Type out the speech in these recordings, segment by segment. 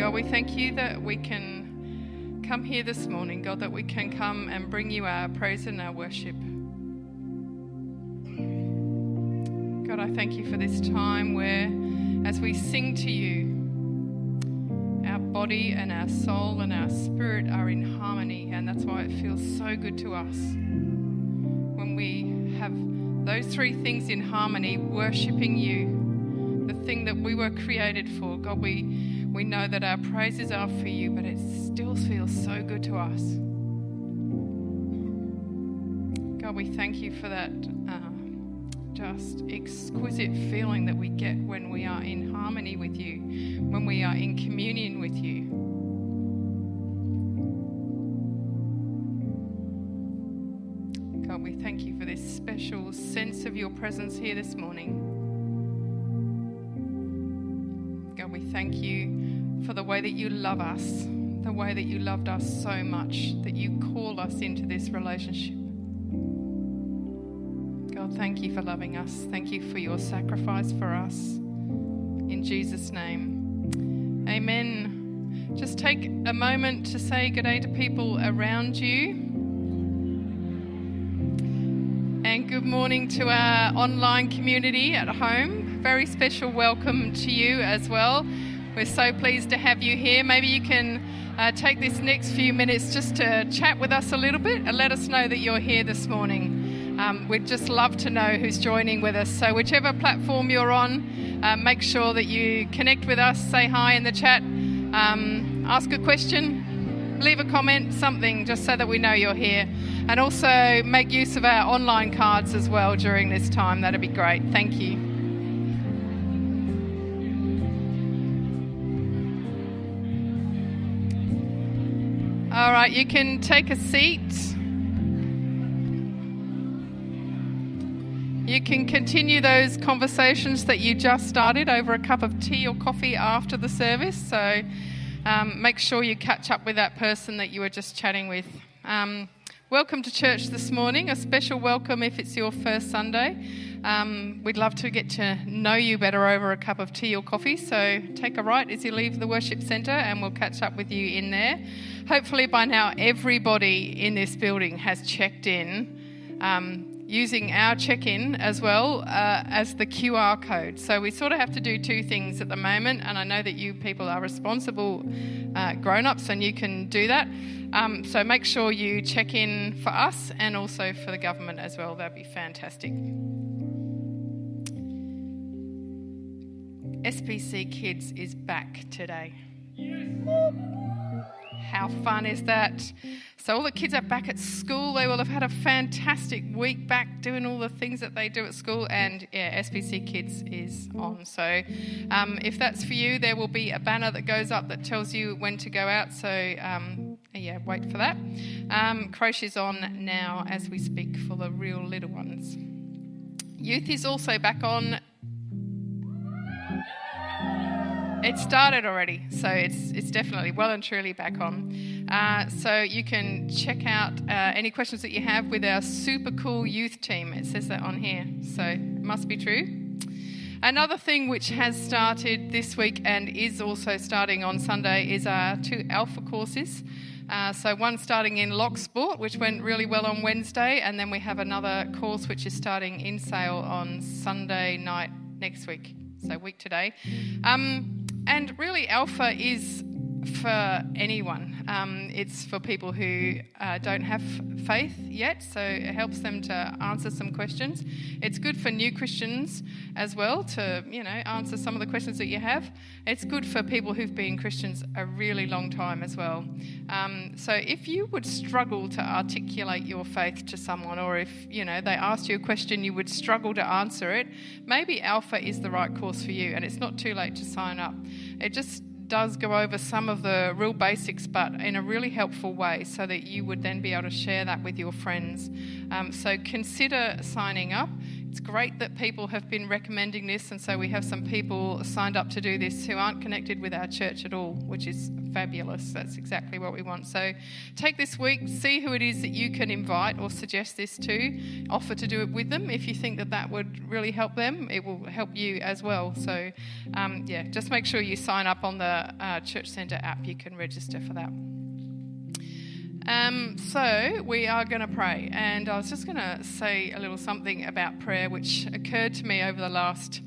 God, we thank you that we can come here this morning, God, that we can come and bring you our praise and our worship. God, I thank you for this time where, as we sing to you, our body and our soul and our spirit are in harmony, and that's why it feels so good to us when we have those three things in harmony, worshiping you, the thing that we were created for. God, we, we know that our praises are for you, but it still feels so good to us. God, we thank you for that. Uh, just exquisite feeling that we get when we are in harmony with you, when we are in communion with you. God, we thank you for this special sense of your presence here this morning. God, we thank you way that you love us, the way that you loved us so much, that you call us into this relationship. God, thank you for loving us. Thank you for your sacrifice for us. In Jesus' name. Amen. Just take a moment to say good day to people around you. And good morning to our online community at home. Very special welcome to you as well. We're so pleased to have you here. Maybe you can uh, take this next few minutes just to chat with us a little bit and let us know that you're here this morning. Um, we'd just love to know who's joining with us. So, whichever platform you're on, uh, make sure that you connect with us, say hi in the chat, um, ask a question, leave a comment, something, just so that we know you're here. And also make use of our online cards as well during this time. That'd be great. Thank you. All right, you can take a seat. You can continue those conversations that you just started over a cup of tea or coffee after the service. So um, make sure you catch up with that person that you were just chatting with. Um, welcome to church this morning. A special welcome if it's your first Sunday. Um, we'd love to get to know you better over a cup of tea or coffee. So take a right as you leave the worship centre, and we'll catch up with you in there. Hopefully, by now, everybody in this building has checked in. Um, using our check in as well uh, as the QR code. So we sort of have to do two things at the moment, and I know that you people are responsible uh, grown ups and you can do that. Um, so make sure you check in for us and also for the government as well. That'd be fantastic. SPC Kids is back today. How fun is that? So, all the kids are back at school. They will have had a fantastic week back doing all the things that they do at school. And yeah, SPC Kids is on. So, um, if that's for you, there will be a banner that goes up that tells you when to go out. So, um, yeah, wait for that. Um, is on now as we speak for the real little ones. Youth is also back on it started already, so it's it's definitely well and truly back on. Uh, so you can check out uh, any questions that you have with our super cool youth team. It says that on here, so it must be true. Another thing which has started this week and is also starting on Sunday is our two Alpha courses. Uh, so one starting in Loch Sport, which went really well on Wednesday, and then we have another course which is starting in Sale on Sunday night next week. So week today. Um, and really, Alpha is for anyone. Um, it's for people who uh, don't have faith yet, so it helps them to answer some questions. It's good for new Christians as well to, you know, answer some of the questions that you have. It's good for people who've been Christians a really long time as well. Um, so if you would struggle to articulate your faith to someone, or if, you know, they asked you a question, you would struggle to answer it, maybe Alpha is the right course for you, and it's not too late to sign up. It just does go over some of the real basics, but in a really helpful way, so that you would then be able to share that with your friends. Um, so consider signing up. It's great that people have been recommending this, and so we have some people signed up to do this who aren't connected with our church at all, which is fabulous. That's exactly what we want. So take this week, see who it is that you can invite or suggest this to, offer to do it with them. If you think that that would really help them, it will help you as well. So, um, yeah, just make sure you sign up on the uh, Church Centre app. You can register for that. Um, so we are going to pray, and I was just going to say a little something about prayer, which occurred to me over the last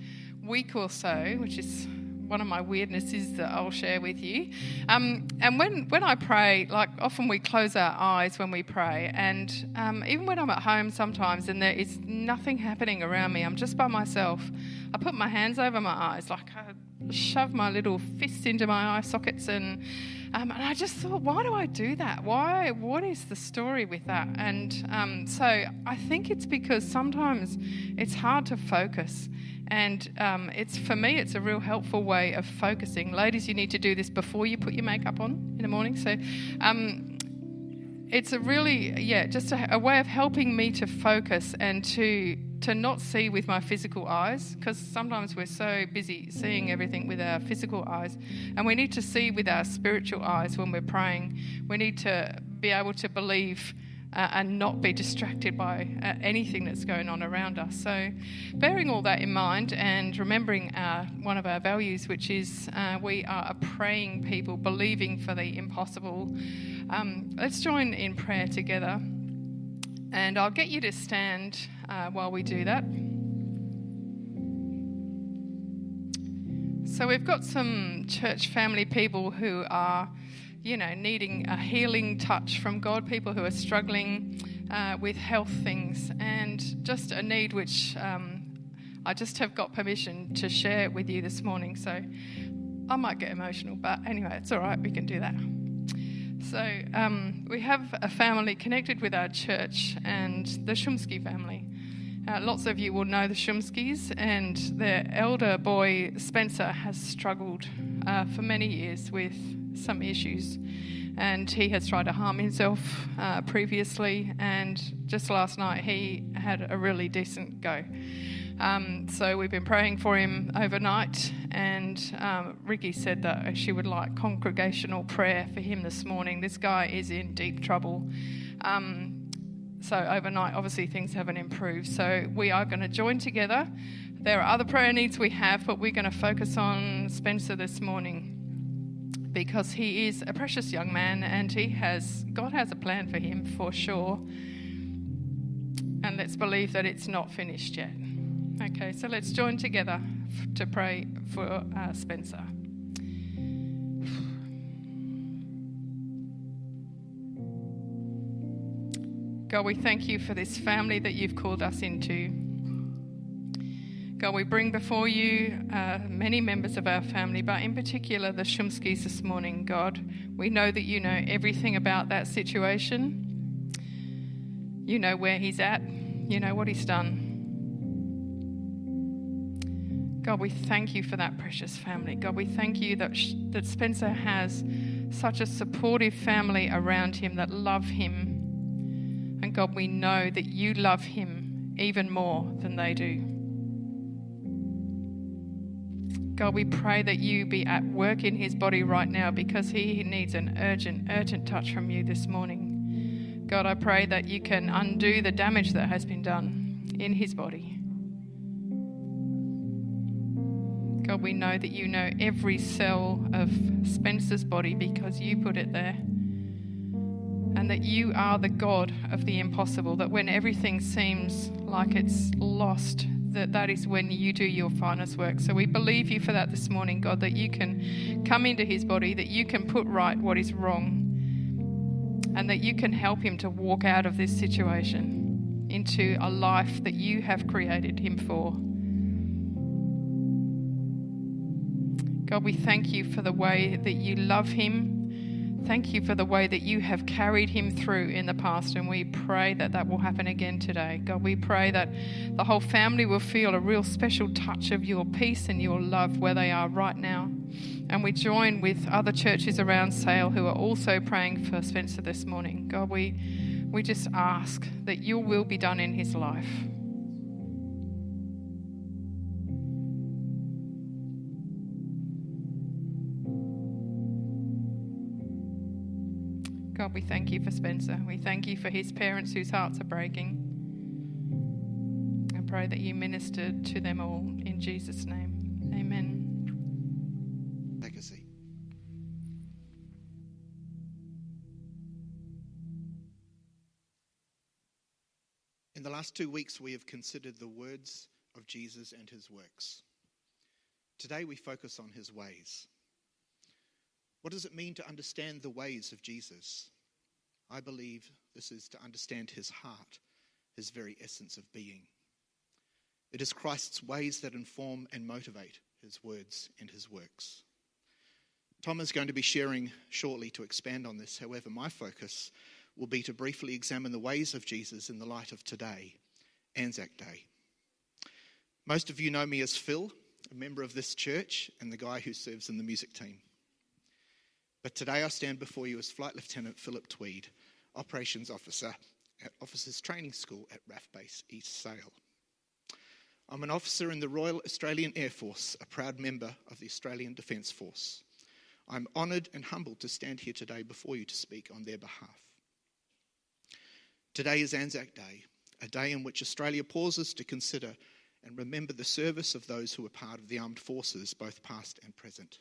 week or so, which is one of my weirdnesses that I'll share with you. Um, and when, when I pray, like often we close our eyes when we pray. And um, even when I'm at home sometimes and there is nothing happening around me, I'm just by myself, I put my hands over my eyes, like I shove my little fists into my eye sockets. And, um, and I just thought, why do I do that? Why? What is the story with that? And um, so I think it's because sometimes it's hard to focus. And um, it's for me, it's a real helpful way of focusing. Ladies, you need to do this before you put your makeup on in the morning. So um, it's a really, yeah, just a, a, way of helping me to focus and to to not see with my physical eyes, because sometimes we're so busy seeing everything with our physical eyes, and we need to see with our spiritual eyes when we're praying. We need to be able to believe uh, and not be distracted by uh, anything that's going on around us. So, bearing all that in mind and remembering our, one of our values, which is uh, we are a praying people, believing for the impossible, um, let's join in prayer together. And I'll get you to stand uh, while we do that. So, we've got some church family people who are you know, needing a healing touch from God, people who are struggling uh, with health things, and just a need which um, I just have got permission to share with you this morning. So I might get emotional, but anyway, it's all right, we can do that. So um, we have a family connected with our church and the Shumsky family. Uh, lots of you will know the Shumskys, and their elder boy Spencer has struggled uh, for many years with some issues. And he has tried to harm himself uh, previously, and just last night he had a really decent go. Um, so we've been praying for him overnight, and um, Ricky said that she would like congregational prayer for him this morning. This guy is in deep trouble. Um, so overnight, obviously, things haven't improved. So we are going to join together. There are other prayer needs we have, but we're going to focus on Spencer this morning because he is a precious young man and he has God has a plan for him for sure. And let's believe that it's not finished yet. Okay, so let's join together to pray for uh, Spencer. God, we thank you for this family that you've called us into. God, we bring before you uh, many members of our family, but in particular the Shumskis this morning, God. We know that you know everything about that situation. You know where he's at, you know what he's done. God, we thank you for that precious family. God, we thank you that, that Spencer has such a supportive family around him that love him. And God, we know that you love him even more than they do. God, we pray that you be at work in his body right now because he needs an urgent, urgent touch from you this morning. God, I pray that you can undo the damage that has been done in his body. God, we know that you know every cell of Spencer's body because you put it there. And that you are the God of the impossible, that when everything seems like it's lost, that that is when you do your finest work. So we believe you for that this morning, God, that you can come into his body, that you can put right what is wrong, and that you can help him to walk out of this situation into a life that you have created him for. God, we thank you for the way that you love him Thank you for the way that you have carried him through in the past, and we pray that that will happen again today. God, we pray that the whole family will feel a real special touch of your peace and your love where they are right now. And we join with other churches around Sale who are also praying for Spencer this morning. God, we, we just ask that your will be done in his life. We thank you for Spencer. We thank you for his parents whose hearts are breaking. I pray that you ministered to them all in Jesus' name. Amen. Take a seat. In the last two weeks, we have considered the words of Jesus and his works. Today, we focus on his ways. What does it mean to understand the ways of Jesus? I believe this is to understand his heart, his very essence of being. It is Christ's ways that inform and motivate his words and his works. Tom is going to be sharing shortly to expand on this. However, my focus will be to briefly examine the ways of Jesus in the light of today, Anzac Day. Most of you know me as Phil, a member of this church, and the guy who serves in the music team. But today I stand before you as Flight Lieutenant Philip Tweed, Operations Officer at Officers Training School at RAAF Base East Sale. I'm an officer in the Royal Australian Air Force, a proud member of the Australian Defence Force. I'm honoured and humbled to stand here today before you to speak on their behalf. Today is Anzac Day, a day in which Australia pauses to consider and remember the service of those who were part of the armed forces, both past and present.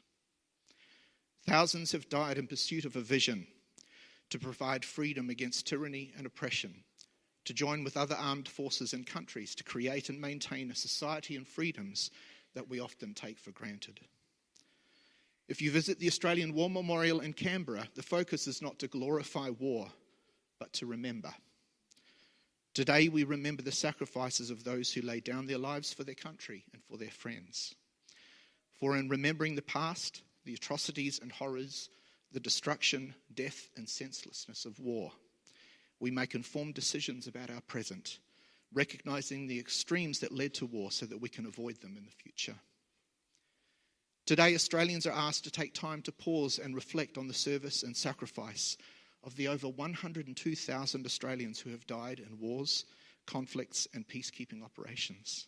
Thousands have died in pursuit of a vision to provide freedom against tyranny and oppression, to join with other armed forces and countries to create and maintain a society and freedoms that we often take for granted. If you visit the Australian War Memorial in Canberra, the focus is not to glorify war, but to remember. Today, we remember the sacrifices of those who laid down their lives for their country and for their friends. For in remembering the past, the atrocities and horrors, the destruction, death, and senselessness of war. We make informed decisions about our present, recognizing the extremes that led to war so that we can avoid them in the future. Today, Australians are asked to take time to pause and reflect on the service and sacrifice of the over 102,000 Australians who have died in wars, conflicts, and peacekeeping operations.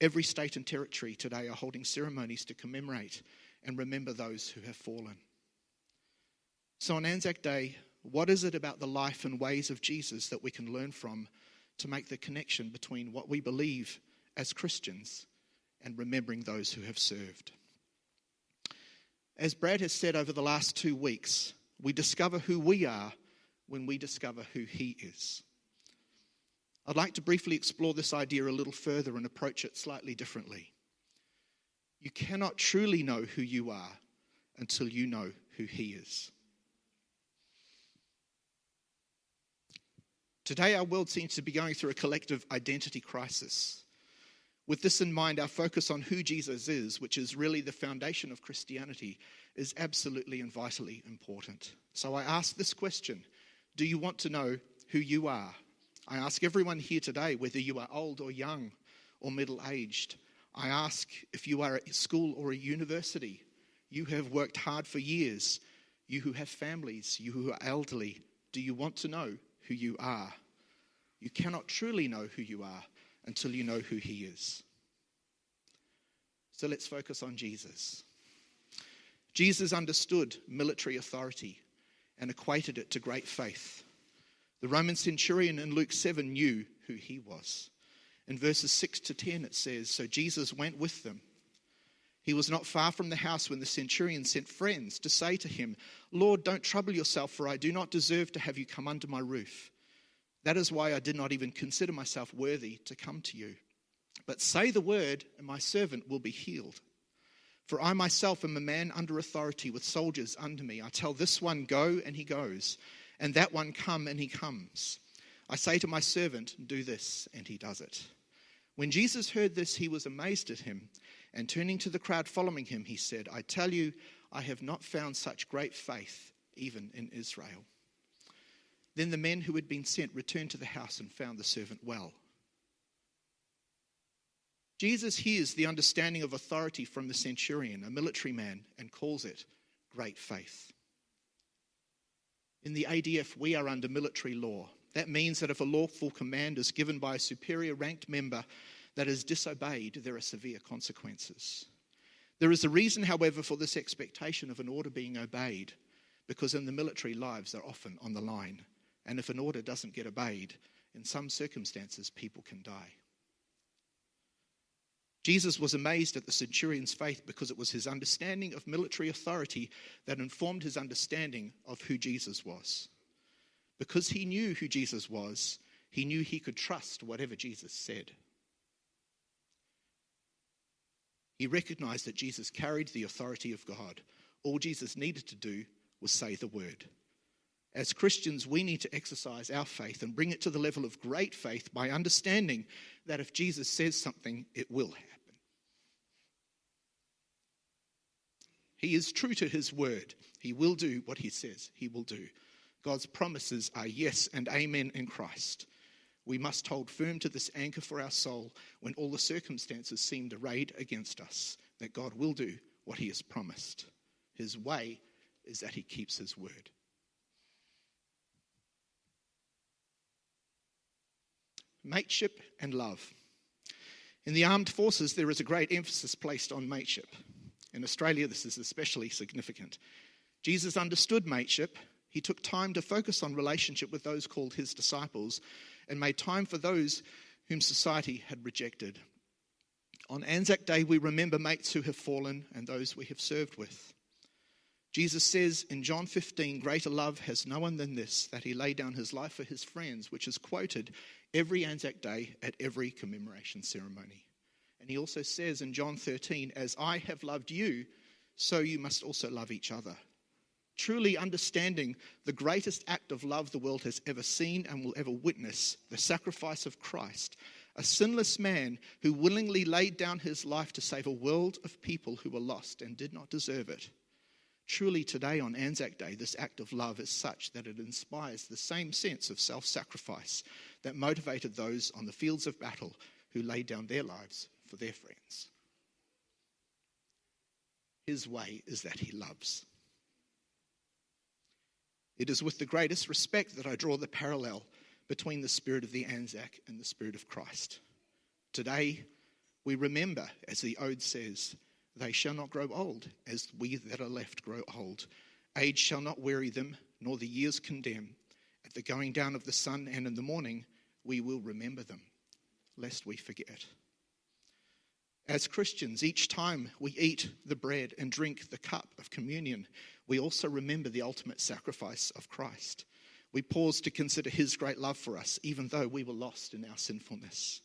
Every state and territory today are holding ceremonies to commemorate and remember those who have fallen. So on Anzac Day, what is it about the life and ways of Jesus that we can learn from to make the connection between what we believe as Christians and remembering those who have served? As Brad has said over the last two weeks, we discover who we are when we discover who he is. I'd like to briefly explore this idea a little further and approach it slightly differently. You cannot truly know who you are until you know who He is. Today, our world seems to be going through a collective identity crisis. With this in mind, our focus on who Jesus is, which is really the foundation of Christianity, is absolutely and vitally important. So I ask this question Do you want to know who you are? I ask everyone here today, whether you are old or young or middle aged, I ask if you are at school or a university, you have worked hard for years, you who have families, you who are elderly, do you want to know who you are? You cannot truly know who you are until you know who He is. So let's focus on Jesus. Jesus understood military authority and equated it to great faith. The Roman centurion in Luke 7 knew who he was. In verses 6 to 10, it says So Jesus went with them. He was not far from the house when the centurion sent friends to say to him, Lord, don't trouble yourself, for I do not deserve to have you come under my roof. That is why I did not even consider myself worthy to come to you. But say the word, and my servant will be healed. For I myself am a man under authority with soldiers under me. I tell this one, go, and he goes, and that one, come, and he comes. I say to my servant, Do this, and he does it. When Jesus heard this, he was amazed at him. And turning to the crowd following him, he said, I tell you, I have not found such great faith even in Israel. Then the men who had been sent returned to the house and found the servant well. Jesus hears the understanding of authority from the centurion, a military man, and calls it great faith. In the ADF, we are under military law. That means that if a lawful command is given by a superior ranked member that is disobeyed, there are severe consequences. There is a reason, however, for this expectation of an order being obeyed. because in the military, lives are often on the line. And if an order doesn't get obeyed, in some circumstances, people can die. Jesus was amazed at the centurion's faith because it was his understanding of military authority that informed his understanding of who Jesus was. Because he knew who Jesus was, he knew he could trust whatever Jesus said. He recognized that Jesus carried the authority of God. All Jesus needed to do was say the word. As Christians, we need to exercise our faith and bring it to the level of great faith by understanding that if Jesus says something, it will happen. He is true to his word. He will do what he says he will do. God's promises are yes and amen in Christ. We must hold firm to this anchor for our soul when all the circumstances seem to arrayed against us, that God will do what he has promised. His way is that he keeps his word. Mateship and love. In the armed forces, there is a great emphasis placed on mateship. In Australia, this is especially significant. Jesus understood mateship. He took time to focus on relationship with those called his disciples and made time for those whom society had rejected. On Anzac Day, we remember mates who have fallen and those we have served with. Jesus says in John 15, Greater love has no one than this, that he lay down his life for his friends, which is quoted every Anzac Day at every commemoration ceremony. And he also says in John 13, As I have loved you, so you must also love each other. Truly understanding the greatest act of love the world has ever seen and will ever witness, the sacrifice of Christ, a sinless man who willingly laid down his life to save a world of people who were lost and did not deserve it. Truly, today on Anzac Day, this act of love is such that it inspires the same sense of self sacrifice that motivated those on the fields of battle who laid down their lives for their friends. His way is that he loves. It is with the greatest respect that I draw the parallel between the spirit of the Anzac and the spirit of Christ. Today, we remember, as the Ode says, they shall not grow old, as we that are left grow old. Age shall not weary them, nor the years condemn. At the going down of the sun and in the morning, we will remember them, lest we forget. As Christians, each time we eat the bread and drink the cup of communion, we also remember the ultimate sacrifice of Christ. We pause to consider his great love for us, even though we were lost in our sinfulness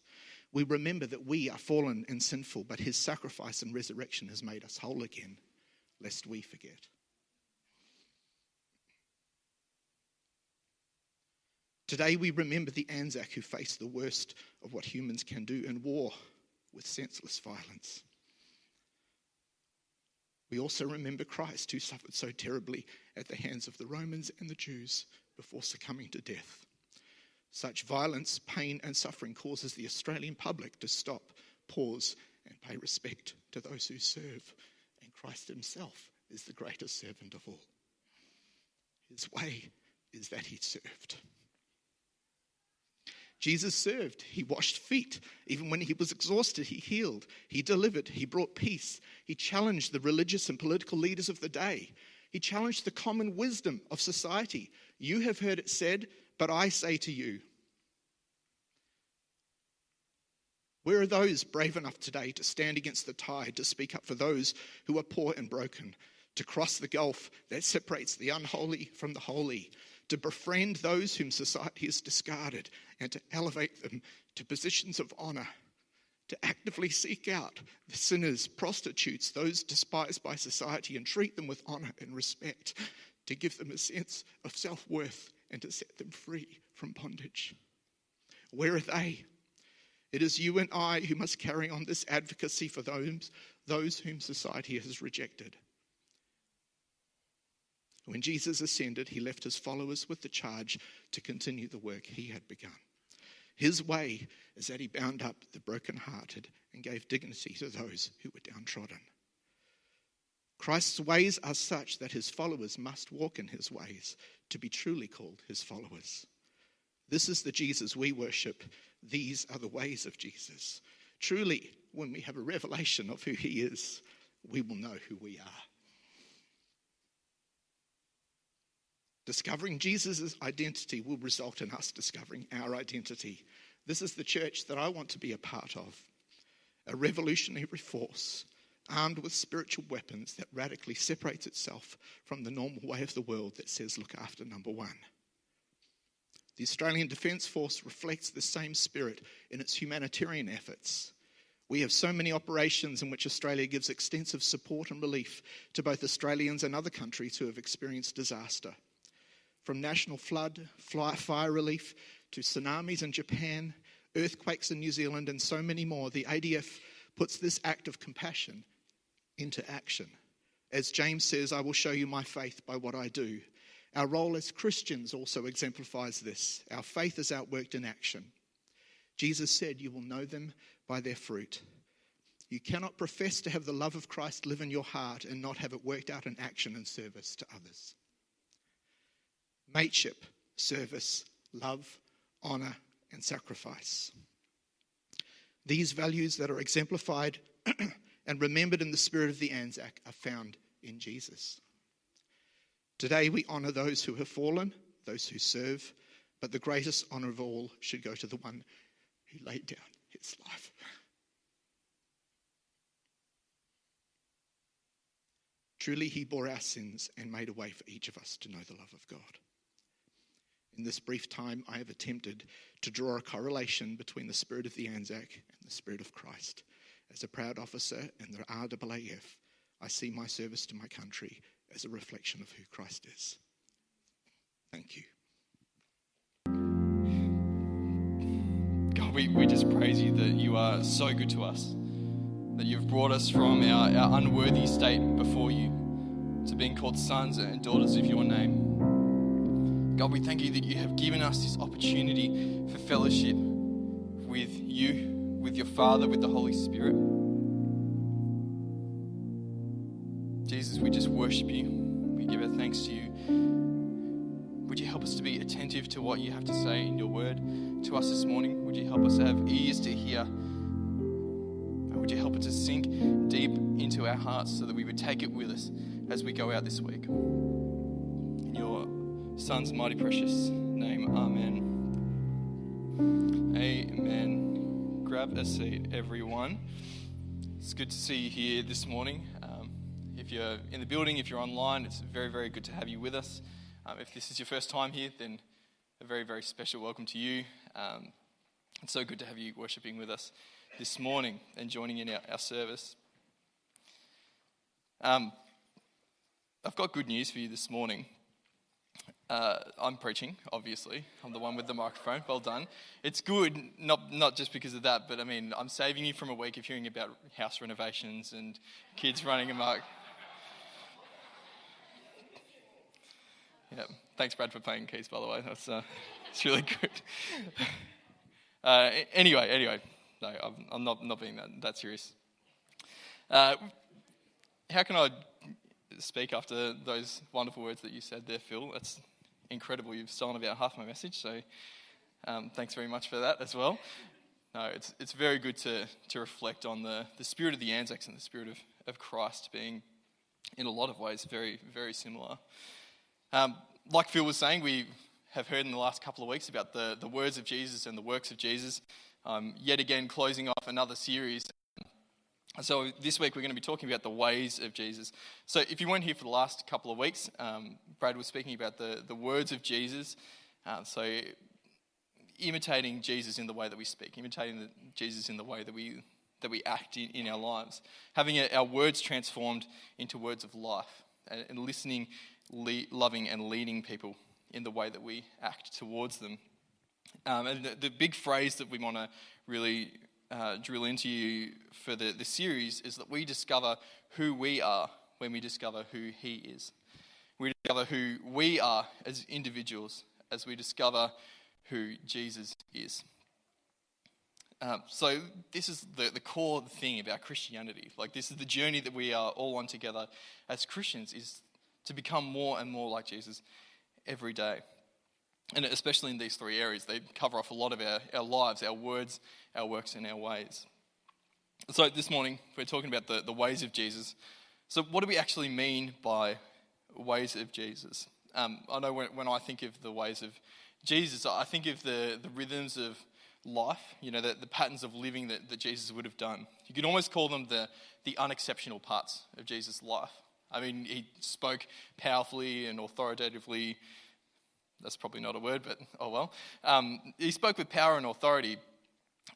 we remember that we are fallen and sinful, but his sacrifice and resurrection has made us whole again, lest we forget. Today we remember the Anzac who faced the worst of what humans can do in war with senseless violence. We also remember Christ who suffered so terribly at the hands of the Romans and the Jews before succumbing to death. Such violence, pain, and suffering causes the Australian public to stop, pause, and pay respect to those who serve. And Christ Himself is the greatest servant of all. His way is that He served. Jesus served. He washed feet. Even when he was exhausted, he healed. He delivered. He brought peace. He challenged the religious and political leaders of the day. He challenged the common wisdom of society. You have heard it said, but I say to you, where are those brave enough today to stand against the tide, to speak up for those who are poor and broken, to cross the gulf that separates the unholy from the holy, to befriend those whom society has discarded, and to elevate them to positions of honor? to actively seek out the sinners, prostitutes, those despised by society, and treat them with honor and respect, to give them a sense of self worth and to set them free from bondage. Where are they? It is you and I who must carry on this advocacy for those, those whom society has rejected. When Jesus ascended, he left his followers with the charge to continue the work he had begun. His way is that he bound up the brokenhearted and gave dignity to those who were downtrodden. Christ's ways are such that his followers must walk in his ways to be truly called his followers. This is the Jesus we worship. These are the ways of Jesus. Truly, when we have a revelation of who he is, we will know who we are. Discovering Jesus' identity will result in us discovering our identity. This is the church that I want to be a part of a revolutionary force armed with spiritual weapons that radically separates itself from the normal way of the world that says, look after number one. The Australian Defence Force reflects the same spirit in its humanitarian efforts. We have so many operations in which Australia gives extensive support and relief to both Australians and other countries who have experienced disaster. From national flood, fire relief, to tsunamis in Japan, earthquakes in New Zealand, and so many more, the ADF puts this act of compassion into action. As James says, I will show you my faith by what I do. Our role as Christians also exemplifies this. Our faith is outworked in action. Jesus said, You will know them by their fruit. You cannot profess to have the love of Christ live in your heart and not have it worked out in action and service to others. Mateship, service, love, honour, and sacrifice. These values that are exemplified and remembered in the spirit of the Anzac are found in Jesus. Today we honour those who have fallen, those who serve, but the greatest honour of all should go to the one who laid down his life. Truly, he bore our sins and made a way for each of us to know the love of God. In this brief time, I have attempted to draw a correlation between the spirit of the Anzac and the spirit of Christ. As a proud officer in the RAAF, I see my service to my country as a reflection of who Christ is. Thank you. God, we, we just praise you that you are so good to us, that you've brought us from our, our unworthy state before you to being called sons and daughters of your name. God, we thank you that you have given us this opportunity for fellowship with you, with your Father, with the Holy Spirit. Jesus, we just worship you. We give our thanks to you. Would you help us to be attentive to what you have to say in your word to us this morning? Would you help us to have ears to hear? And would you help it to sink deep into our hearts so that we would take it with us as we go out this week? Son's mighty precious name, Amen. Amen. Grab a seat, everyone. It's good to see you here this morning. If you're in the building, if you're online, it's very, very good to have you with us. Um, if this is your first time here, then a very, very special welcome to you. Um, it's so good to have you worshipping with us this morning and joining in our, our service. Um, I've got good news for you this morning. Uh, I'm preaching, obviously. I'm the one with the microphone. Well done. It's good, not, not just because of that, but I mean, I'm saving you from a week of hearing about house renovations and kids running amok. Yeah. Thanks, Brad, for playing keys, by the way. That's uh, it's really good. uh, anyway, anyway, no, I'm, I'm, not, not being that, that serious. Uh, how can I speak after those wonderful words that you said there, Phil? That's incredible. You've stolen about half my message, so um, thanks very much for that as well. No, it's, it's very good to, to reflect on the, the spirit of the Anzacs and the spirit of, of Christ being, in a lot of ways, very, very similar. Um, like Phil was saying, we have heard in the last couple of weeks about the, the words of Jesus and the works of Jesus. Um, yet again, closing off another series. So, this week we're going to be talking about the ways of Jesus. So, if you weren't here for the last couple of weeks, um, Brad was speaking about the, the words of Jesus. Uh, so, imitating Jesus in the way that we speak, imitating the, Jesus in the way that we, that we act in, in our lives, having our words transformed into words of life, and, and listening le- loving and leading people in the way that we act towards them. Um, and the, the, big phrase that we want to really uh, drill into you for the, the series is that we discover who we are when we discover who He is. We discover who we are as individuals as we discover who Jesus is. Um, so this is the, the core thing about Christianity. Like this is the journey that we are all on together as Christians is to become more and more like Jesus every day. And especially in these three areas, they cover off a lot of our, our lives, our words, our works, and our ways. So this morning, we're talking about the, the ways of Jesus. So, what do we actually mean by ways of Jesus? Um, I know when, when I think of the ways of Jesus, I think of the, the rhythms of life, you know, the, the patterns of living that, that Jesus would have done. You could almost call them the, the unexceptional parts of Jesus' life. I mean, he spoke powerfully and authoritatively. That's probably not a word, but oh well. Um, he spoke with power and authority.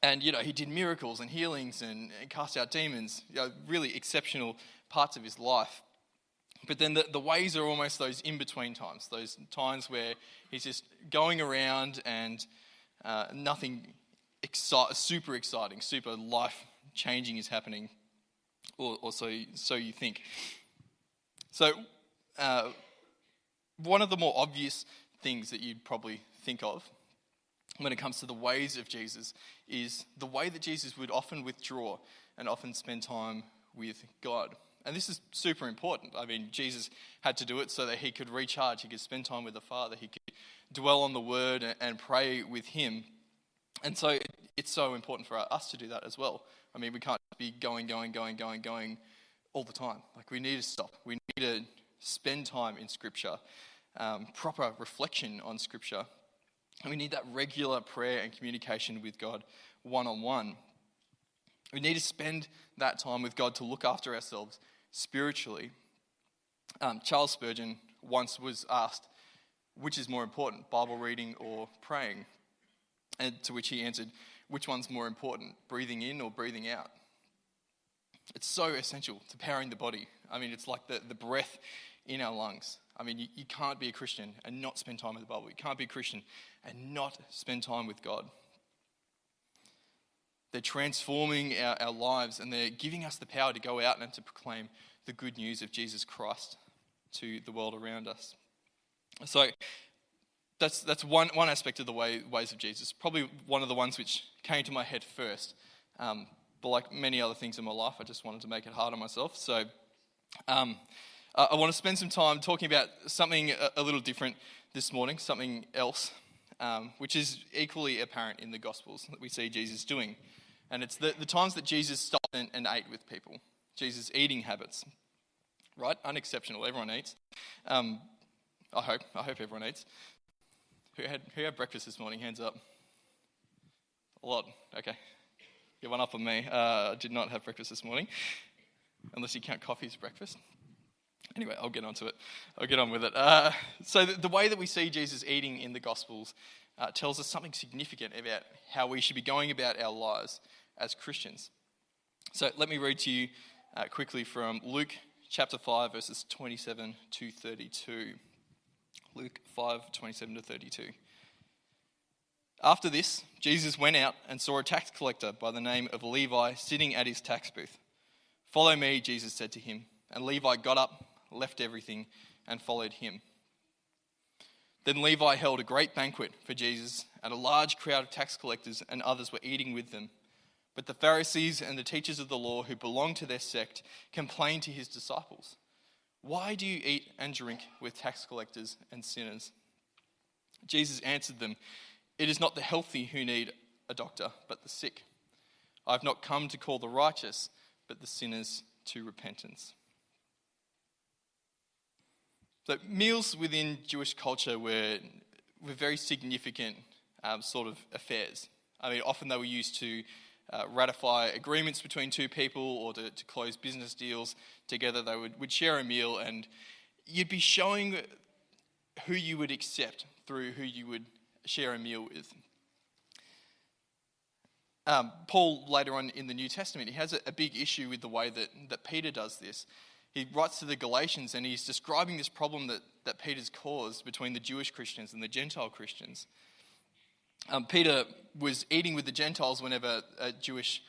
And, you know, he did miracles and healings and, and cast out demons, you know, really exceptional parts of his life. But then the, the ways are almost those in between times, those times where he's just going around and uh, nothing exci- super exciting, super life changing is happening, or, or so, so you think. So, uh, one of the more obvious things that you'd probably think of when it comes to the ways of Jesus is the way that Jesus would often withdraw and often spend time with God. And this is super important. I mean, Jesus had to do it so that he could recharge, he could spend time with the Father, he could dwell on the Word and pray with Him. And so it's so important for us to do that as well. I mean, we can't be going, going, going, going, going all the time. Like, we need to stop. We need to spend time in Scripture, um, proper reflection on Scripture. And we need that regular prayer and communication with God one on one. We need to spend that time with God to look after ourselves spiritually. Um, Charles Spurgeon once was asked, which is more important, Bible reading or praying? And to which he answered, which one's more important, breathing in or breathing out? It's so essential to powering the body. I mean, it's like the, the breath in our lungs. I mean, you, you can't be a Christian and not spend time with the Bible. You can't be a Christian and not spend time with God. They're transforming our, our lives and they're giving us the power to go out and to proclaim the good news of Jesus Christ to the world around us. So that's, that's one, one aspect of the way, ways of Jesus. Probably one of the ones which came to my head first. Um, but like many other things in my life, I just wanted to make it hard on myself. So um, I want to spend some time talking about something a, a little different this morning, something else, um, which is equally apparent in the Gospels that we see Jesus doing. And it's the, the times that Jesus stopped and, and ate with people, Jesus' eating habits. Right? Unexceptional. Everyone eats. Um, I hope. I hope everyone eats. Who had, who had breakfast this morning? Hands up. A lot. Okay. Get one up on me. Uh, I did not have breakfast this morning, unless you count coffee as breakfast. Anyway, I'll get on to it. I'll get on with it. Uh, so, the, the, way that we see Jesus eating in the Gospels uh, tells us something significant about how we should be going about our lives as Christians. So, let me read to you uh, quickly from Luke chapter 5, verses 27 to 32. Luke 5 27 to 32. After this, Jesus went out and saw a tax collector by the name of Levi sitting at his tax booth. Follow me, Jesus said to him. And Levi got up, left everything, and followed him. Then Levi held a great banquet for Jesus, and a large crowd of tax collectors and others were eating with them. But the Pharisees and the teachers of the law who belonged to their sect complained to his disciples. Why do you eat and drink with tax collectors and sinners? Jesus answered them, It is not the healthy who need a doctor, but the sick. I have not come to call the righteous, but the sinners to repentance. So, meals within Jewish culture were, were very significant um, sort of affairs. I mean, often they were used to uh, ratify agreements between two people or to, to close business deals together. They would, would share a meal, and you'd be showing who you would accept through who you would share a meal with. Um, Paul, later on in the New Testament, he has a, a big issue with the way that, that Peter does this. He writes to the Galatians and he's describing this problem that, that Peter's caused between the Jewish Christians and the Gentile Christians. Um, Peter was eating with the Gentiles whenever a Jewish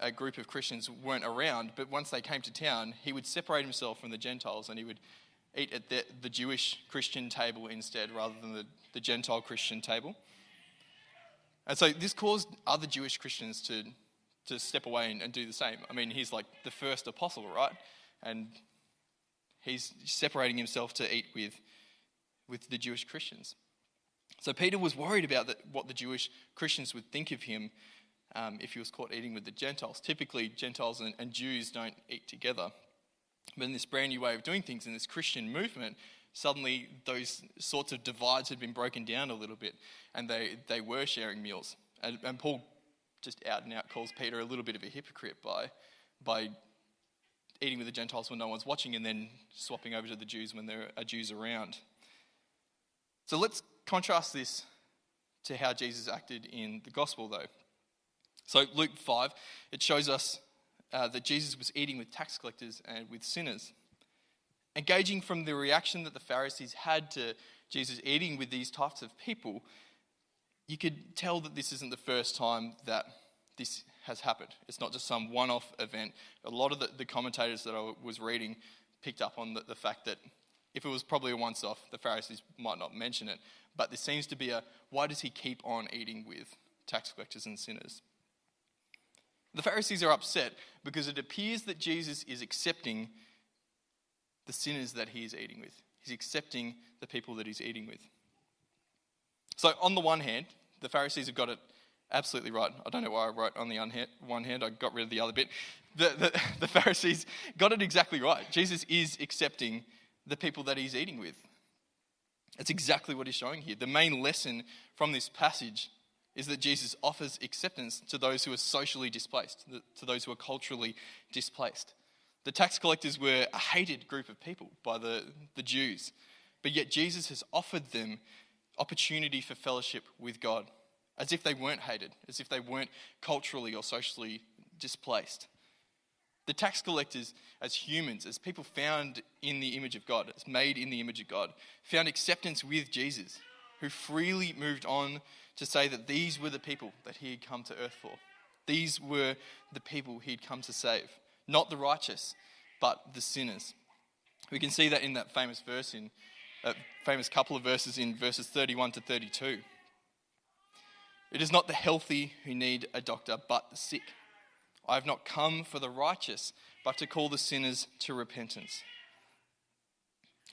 a group of Christians weren't around, but once they came to town, he would separate himself from the Gentiles and he would eat at the, the Jewish Christian table instead rather than the, the Gentile Christian table. And so this caused other Jewish Christians to, to step away and, and do the same. I mean, he's like the first apostle, right? And he's separating himself to eat with, with the Jewish Christians. So Peter was worried about the, what the Jewish Christians would think of him um, if he was caught eating with the Gentiles. Typically, Gentiles and, and Jews don't eat together. But in this brand new way of doing things, in this Christian movement, suddenly those sorts of divides had been broken down a little bit and they, they were sharing meals. And, and Paul just out and out calls Peter a little bit of a hypocrite by, by eating with the Gentiles when no one's watching and then swapping over to the Jews when there are Jews around. So let's contrast this to how Jesus acted in the gospel, though. So, Luke 5, it shows us uh, that Jesus was eating with tax collectors and with sinners. Engaging from the reaction that the Pharisees had to Jesus eating with these types of people, you could tell that this isn't the first time that this has happened. It's not just some one off event. A lot of the, the, commentators that I was reading picked up on the, the fact that if it was probably a once off, the Pharisees might not mention it. But there seems to be a why does he keep on eating with tax collectors and sinners? The Pharisees are upset because it appears that Jesus is accepting the sinners that he is eating with. He's accepting the people that he's eating with. So, on the one hand, the Pharisees have got it absolutely right. I don't know why I wrote on the one hand, I got rid of the other bit. The, the, the Pharisees got it exactly right. Jesus is accepting the people that he's eating with. That's exactly what he's showing here. The main lesson from this passage is that Jesus offers acceptance to those who are socially displaced, to those who are culturally displaced. The tax collectors were a hated group of people by the, the Jews, but yet Jesus has offered them opportunity for fellowship with God, as if they weren't hated, as if they weren't culturally or socially displaced. The tax collectors, as humans, as people found in the image of God, as made in the image of God, found acceptance with Jesus, who freely moved on to say that these were the people that he had come to earth for. These were the people he'd come to save not the righteous, but the sinners. We can see that in that famous verse in a famous couple of verses in verses 31 to 32. It is not the healthy who need a doctor, but the sick. I have not come for the righteous, but to call the sinners to repentance.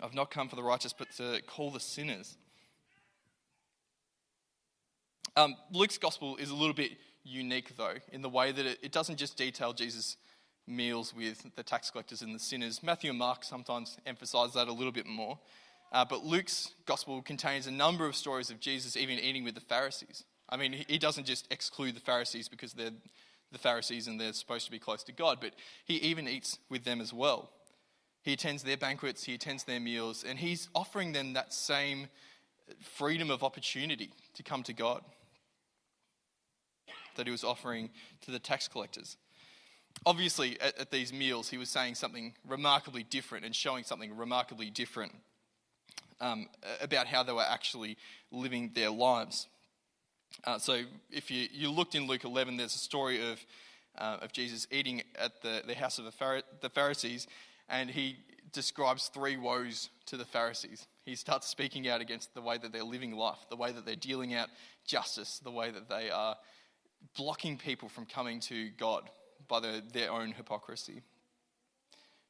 I've not come for the righteous, but to call the sinners. Um, Luke's gospel is a little bit unique, though, in the way that it, it doesn't just detail Jesus' meals with the tax collectors and the sinners. Matthew and Mark sometimes emphasize that a little bit more. Uh, but Luke's gospel contains a number of stories of Jesus even eating with the Pharisees. I mean, he doesn't just exclude the Pharisees because they're the Pharisees and they're supposed to be close to God, but he even eats with them as well. He attends their banquets, he attends their meals, and he's offering them that same freedom of opportunity to come to God that he was offering to the tax collectors obviously, at, at, these meals, he was saying something remarkably different and showing something remarkably different um, about how they were actually living their lives. Uh, so, if you, you looked in Luke 11, there's a story of, uh, of Jesus eating at the, the house of the Pharisees, and he describes three woes to the Pharisees. He starts speaking out against the way that they're living life, the way that they're dealing out justice, the way that they are blocking people from coming to God, by the, their own hypocrisy.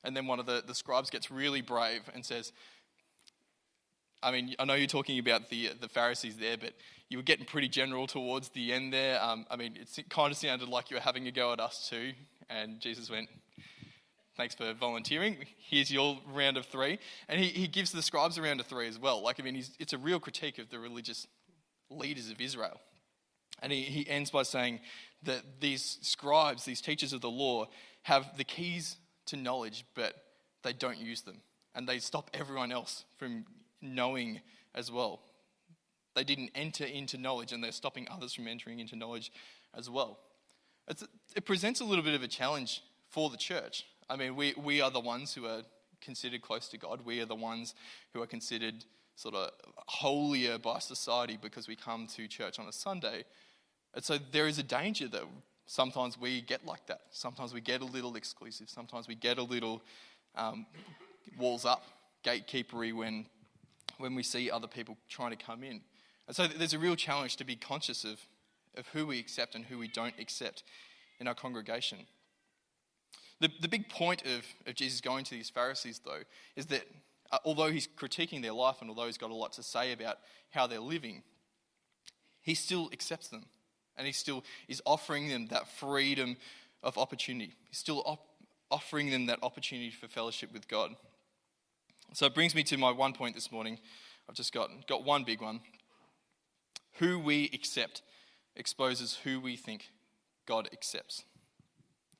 And then one of the, the scribes gets really brave and says, I mean, I know you're talking about the, the Pharisees there, but you were getting pretty general towards the end there. Um, I mean, it kind of sounded like you were having a go at us too. And Jesus went, Thanks for volunteering. Here's your round of three. And he, he gives the scribes a round of three as well. Like, I mean, it's a real critique of the religious leaders of Israel. And he, he ends by saying that these scribes, these teachers of the law, have the keys to knowledge, but they don't use them. And they stop everyone else from knowing as well. They didn't enter into knowledge, and they're stopping others from entering into knowledge as well. It's, it presents a little bit of a challenge for the church. I mean, we, we are the ones who are considered close to God. We are the ones who are considered sort of holier by society because we come to church on a Sunday. And so there is a danger that sometimes we get like that. Sometimes we get a little exclusive. Sometimes we get a little um, walls up, gatekeepery when, when we see other people trying to come in. And so there's a real challenge to be conscious of, of who we accept and who we don't accept in our congregation. The, the big point of, of Jesus going to these Pharisees, though, is that uh, although he's critiquing their life and although he's got a lot to say about how they're living, he still accepts them. And he still is offering them that freedom of opportunity. He's still op- offering them that opportunity for fellowship with God. So it brings me to my one point this morning. I've just got, got one big one. Who we accept exposes who we think God accepts.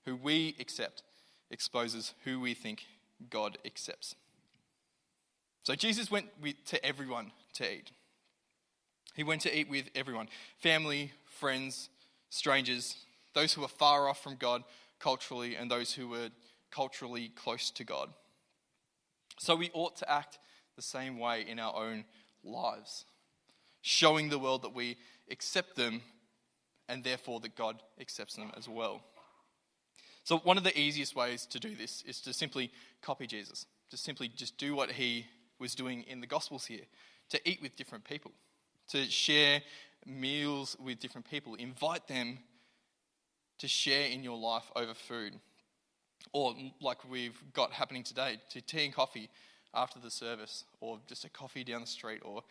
Who we accept exposes who we think God accepts. So Jesus went to everyone to eat. He went to eat with everyone family, friends, strangers, those who were far off from God culturally, and those who were culturally close to God. So we ought to act the same way in our own lives, showing the world that we accept them and therefore that God accepts them as well. So, one of the easiest ways to do this is to simply copy Jesus, to simply just do what he was doing in the Gospels here, to eat with different people, to share meals with different people, invite them to share in your life over food. Or, like we've got happening today, to tea and coffee after the service, or just a coffee down the street, or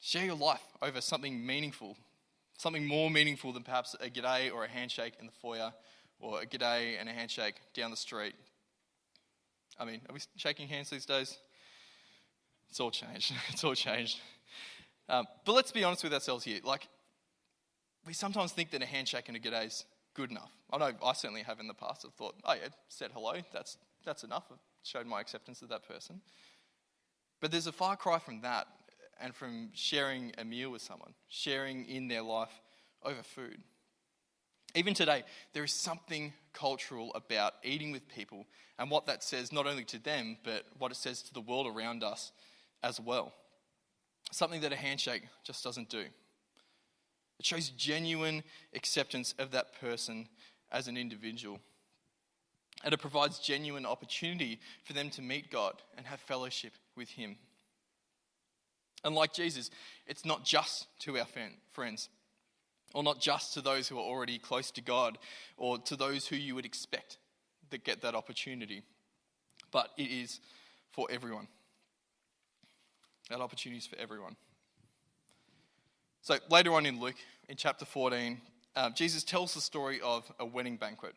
share your life over something meaningful, something more meaningful than perhaps a g'day or a handshake in the foyer, or a g'day and a handshake down the street. I mean, are we shaking hands these days? It's all changed. it's all changed. Um, but let's be honest with ourselves here. Like, we sometimes think that a handshake and a g'day is good enough. I know I certainly have in the past. I've thought, oh yeah, said hello. That's that's enough. I've showed my acceptance of that person. But there's a far cry from that and from sharing a meal with someone, sharing in their life over food. Even today, there is something cultural about eating with people and what that says not only to them, but what it says to the world around us as well. Something that a handshake just doesn't do. It shows genuine acceptance of that person as an individual. And it provides genuine opportunity for them to meet God and have fellowship with Him. And like Jesus, it's not just to our friends, or not just to those who are already close to God, or to those who you would expect that get that opportunity, but it is for everyone. That opportunity is for everyone. So later on in Luke, in chapter 14, uh, Jesus tells the story of a wedding banquet.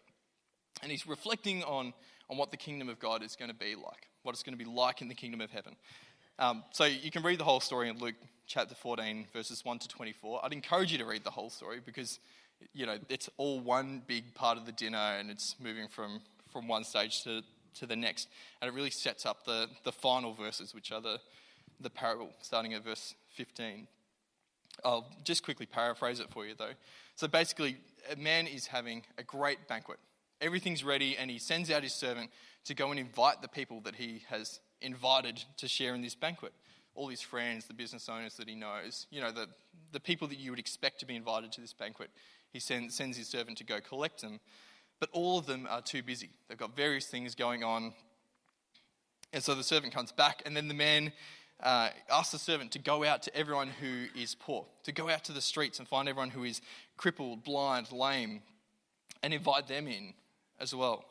And he's reflecting on, on what the kingdom of God is going to be like, what it's going to be like in the kingdom of heaven. Um, so you can read the whole story in Luke chapter 14, verses 1 to 24. I'd encourage you to read the whole story because, you know, it's all one big part of the dinner and it's moving from, from one stage to, to the next. And it really sets up the, the final verses, which are the, the parable, starting at verse 15. I'll just quickly paraphrase it for you, though. So basically, a man is having a great banquet. Everything's ready, and he sends out his servant to go and invite the people that he has invited to share in this banquet. All his friends, the business owners that he knows, you know, the, the people that you would expect to be invited to this banquet. He send, sends his servant to go collect them. But all of them are too busy. They've got various things going on. And so the servant comes back, and then the man uh, ask the servant to go out to everyone who is poor, to go out to the streets and find everyone who is crippled, blind, lame, and invite them in as well.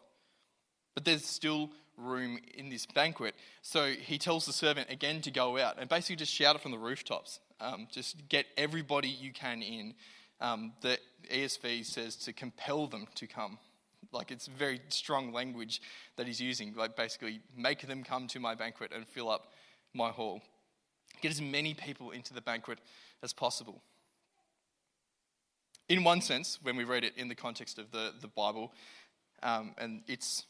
But there's still room in this banquet. So he tells the servant again to go out and basically just shout it from the rooftops. Um, just get everybody you can in. Um, the ESV says to compel them to come. Like it's very strong language that he's using. Like basically, make them come to my banquet and fill up my hall. Get as many people into the banquet as possible. In one sense, when we read it in the context of the, the Bible um, and its,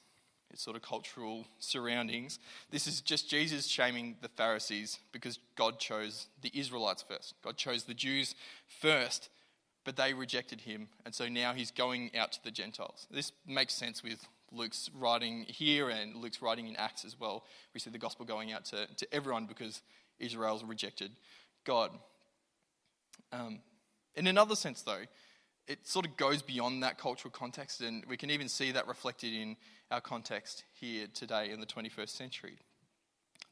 its sort of cultural surroundings, this is just Jesus shaming the Pharisees because God chose the Israelites first. God chose the Jews first, but they rejected him, and so now he's going out to the Gentiles. This makes sense with Luke's writing here and Luke's writing in Acts as well. We see the gospel going out to, to everyone because Israel's rejected God. Um, in another sense, though, it sort of goes beyond that cultural context, and we can even see that reflected in our context here today in the 21st century.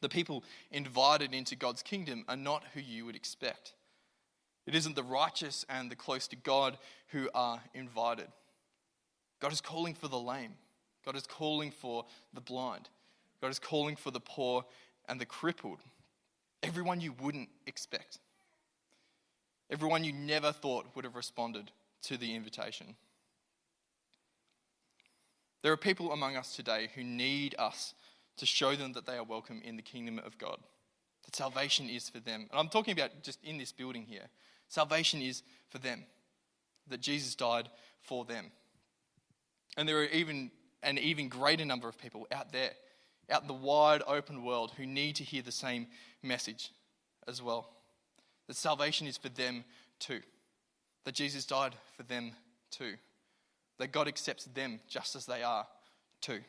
The people invited into God's kingdom are not who you would expect. It isn't the righteous and the close to God who are invited. God is calling for the lame. God is calling for the blind. God is calling for the poor and the crippled. Everyone you wouldn't expect. Everyone you never thought would have responded to the invitation. There are people among us today who need us to show them that they are welcome in the kingdom of God. That salvation is for them. And I'm talking about just in this building here. Salvation is for them. That Jesus died for them. And there are even an even greater number of people out there, out in the wide open world, who need to hear the same message as well. That salvation is for them too. That Jesus died for them too. That God accepts them just as they are too.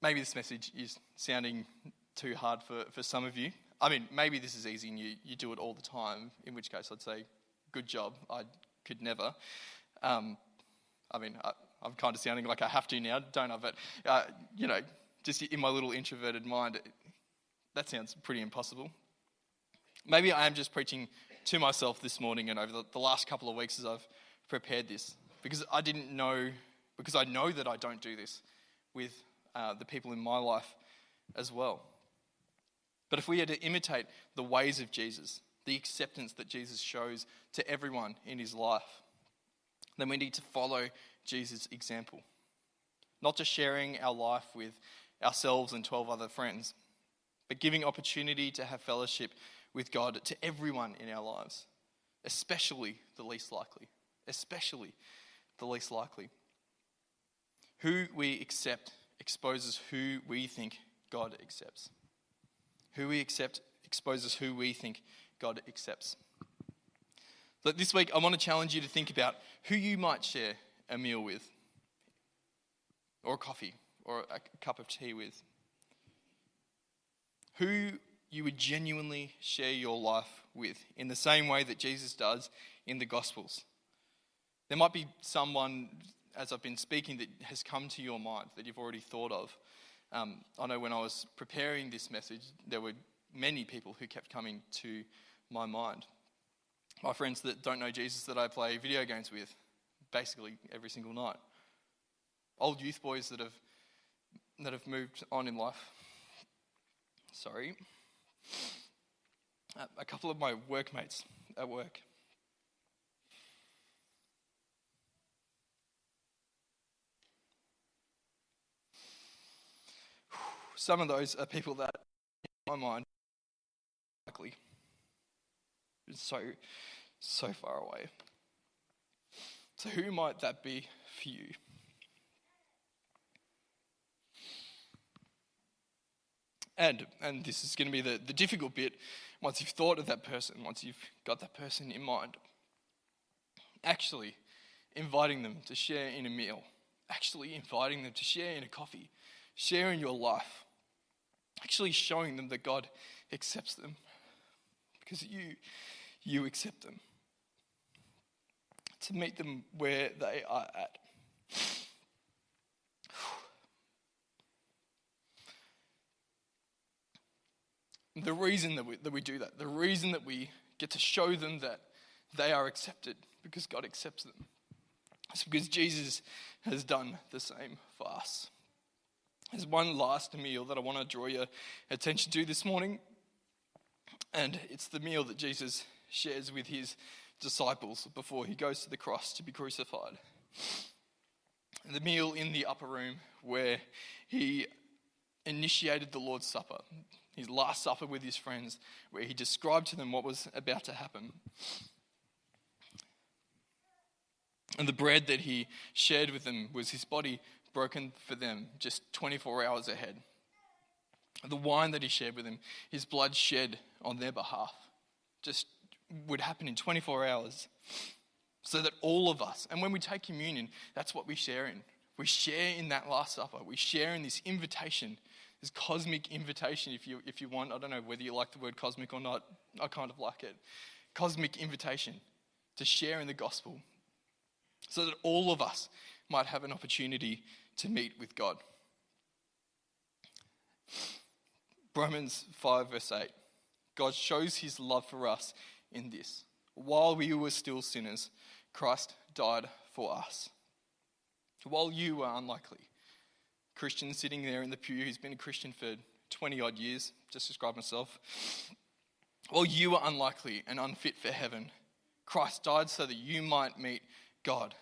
Maybe this message is sounding too hard for, for some of you. I mean, maybe this is easy and you, you do it all the time, in which case I'd say, good job. I could never. Um, I mean, I, am kind of sounding like I have to now, don't I? But, uh, you know, just in my little introverted mind, that sounds pretty impossible. Maybe I am just preaching to myself this morning and over the, the last couple of weeks as I've prepared this because I didn't know, because I know that I don't do this with uh, the people in my life as well. But if we are to imitate the ways of Jesus, the acceptance that Jesus shows to everyone in his life, then we need to follow Jesus' example. Not just sharing our life with ourselves and 12 other friends, but giving opportunity to have fellowship with God to everyone in our lives, especially the least likely. Especially the least likely. Who we accept exposes who we think God accepts. Who we accept exposes who we think God accepts. So this week, I want to challenge you to think about who you might share a meal with, or a coffee, or a cup of tea with. Who you would genuinely share your life with in the same way that Jesus does in the Gospels. There might be someone, as I've been speaking, that has come to your mind that you've already thought of. Um, I know when I was preparing this message, there were many people who kept coming to my mind. My friends that don't know Jesus that I play video games with basically every single night. Old youth boys that have, that have moved on in life. Sorry. A couple of my workmates at work. Some of those are people that, in my mind, likely so, so far away. So, who might that be for you? And, and this is going to be the, the difficult bit once you've thought of that person, once you've got that person in mind. Actually, inviting them to share in a meal, actually inviting them to share in a coffee, sharing your life, actually showing them that God accepts them because you, you accept them. To meet them where they are at. The reason that we, that we do that, the reason that we get to show them that they are accepted because God accepts them, is because Jesus has done the same for us. There's one last meal that I want to draw your attention to this morning, and it's the meal that Jesus shares with his disciples before he goes to the cross to be crucified. The meal in the upper room where he initiated the Lord's Supper, his last supper with his friends, where he described to them what was about to happen. And the bread that he shared with them was his body broken for them just 24 hours ahead. The wine that he shared with them, his blood shed on their behalf, just would happen in 24 hours. So that all of us, and when we take communion, that's what we share in. We share in that Last Supper. We share in this invitation this cosmic invitation, if you, if you want. I don't know whether you like the word cosmic or not. I kind of like it. Cosmic invitation to share in the gospel so that all of us might have an opportunity to meet with God. Romans 5, verse 8. God shows his love for us in this. While we were still sinners, Christ died for us. While you were unlikely, Christian sitting there in the pew who's been a Christian for 20 odd years, just describe myself. While you were unlikely and unfit for heaven, Christ died so that you might meet God.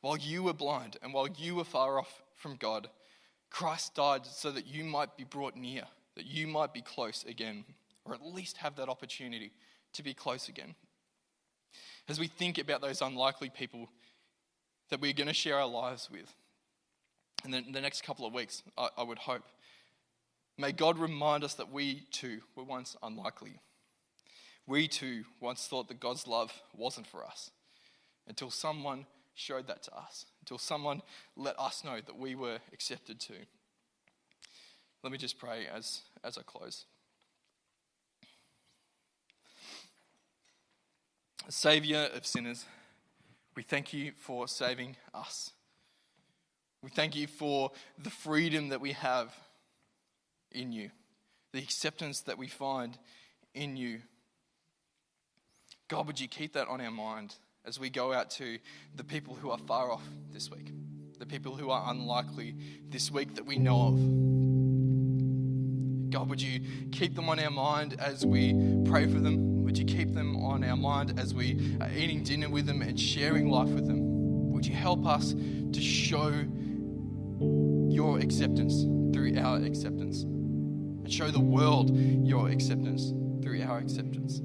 While you were blind and while you were far off from God. Christ died so that you might be brought near, that you might be close again, or at least have that opportunity to be close again. As we think about those unlikely people that we're going to share our lives with, in the, the next couple of weeks, I, I would hope, may God remind us that we too were once unlikely. We too once thought that God's love wasn't for us until someone showed that to us, until someone let us know that we were accepted too. Let me just pray as, as I close. Savior of sinners, we thank you for saving us. We thank you for the freedom that we have in you, the acceptance that we find in you. God, would you keep that on our mind as we go out to the people who are far off this week, the people who are unlikely this week that we know of. God, would you keep them on our mind as we pray for them? Would you keep them on our mind as we are eating dinner with them and sharing life with them? Would you help us to show your acceptance through our acceptance and show the world your acceptance through our acceptance?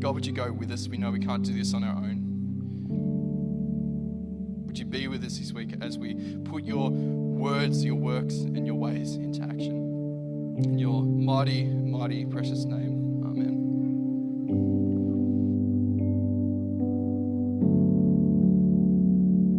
God, would you go with us? We know we can't do this on our own. Would you be with us this week as we put your words, your works, and your ways into action? In your mighty, mighty, precious name.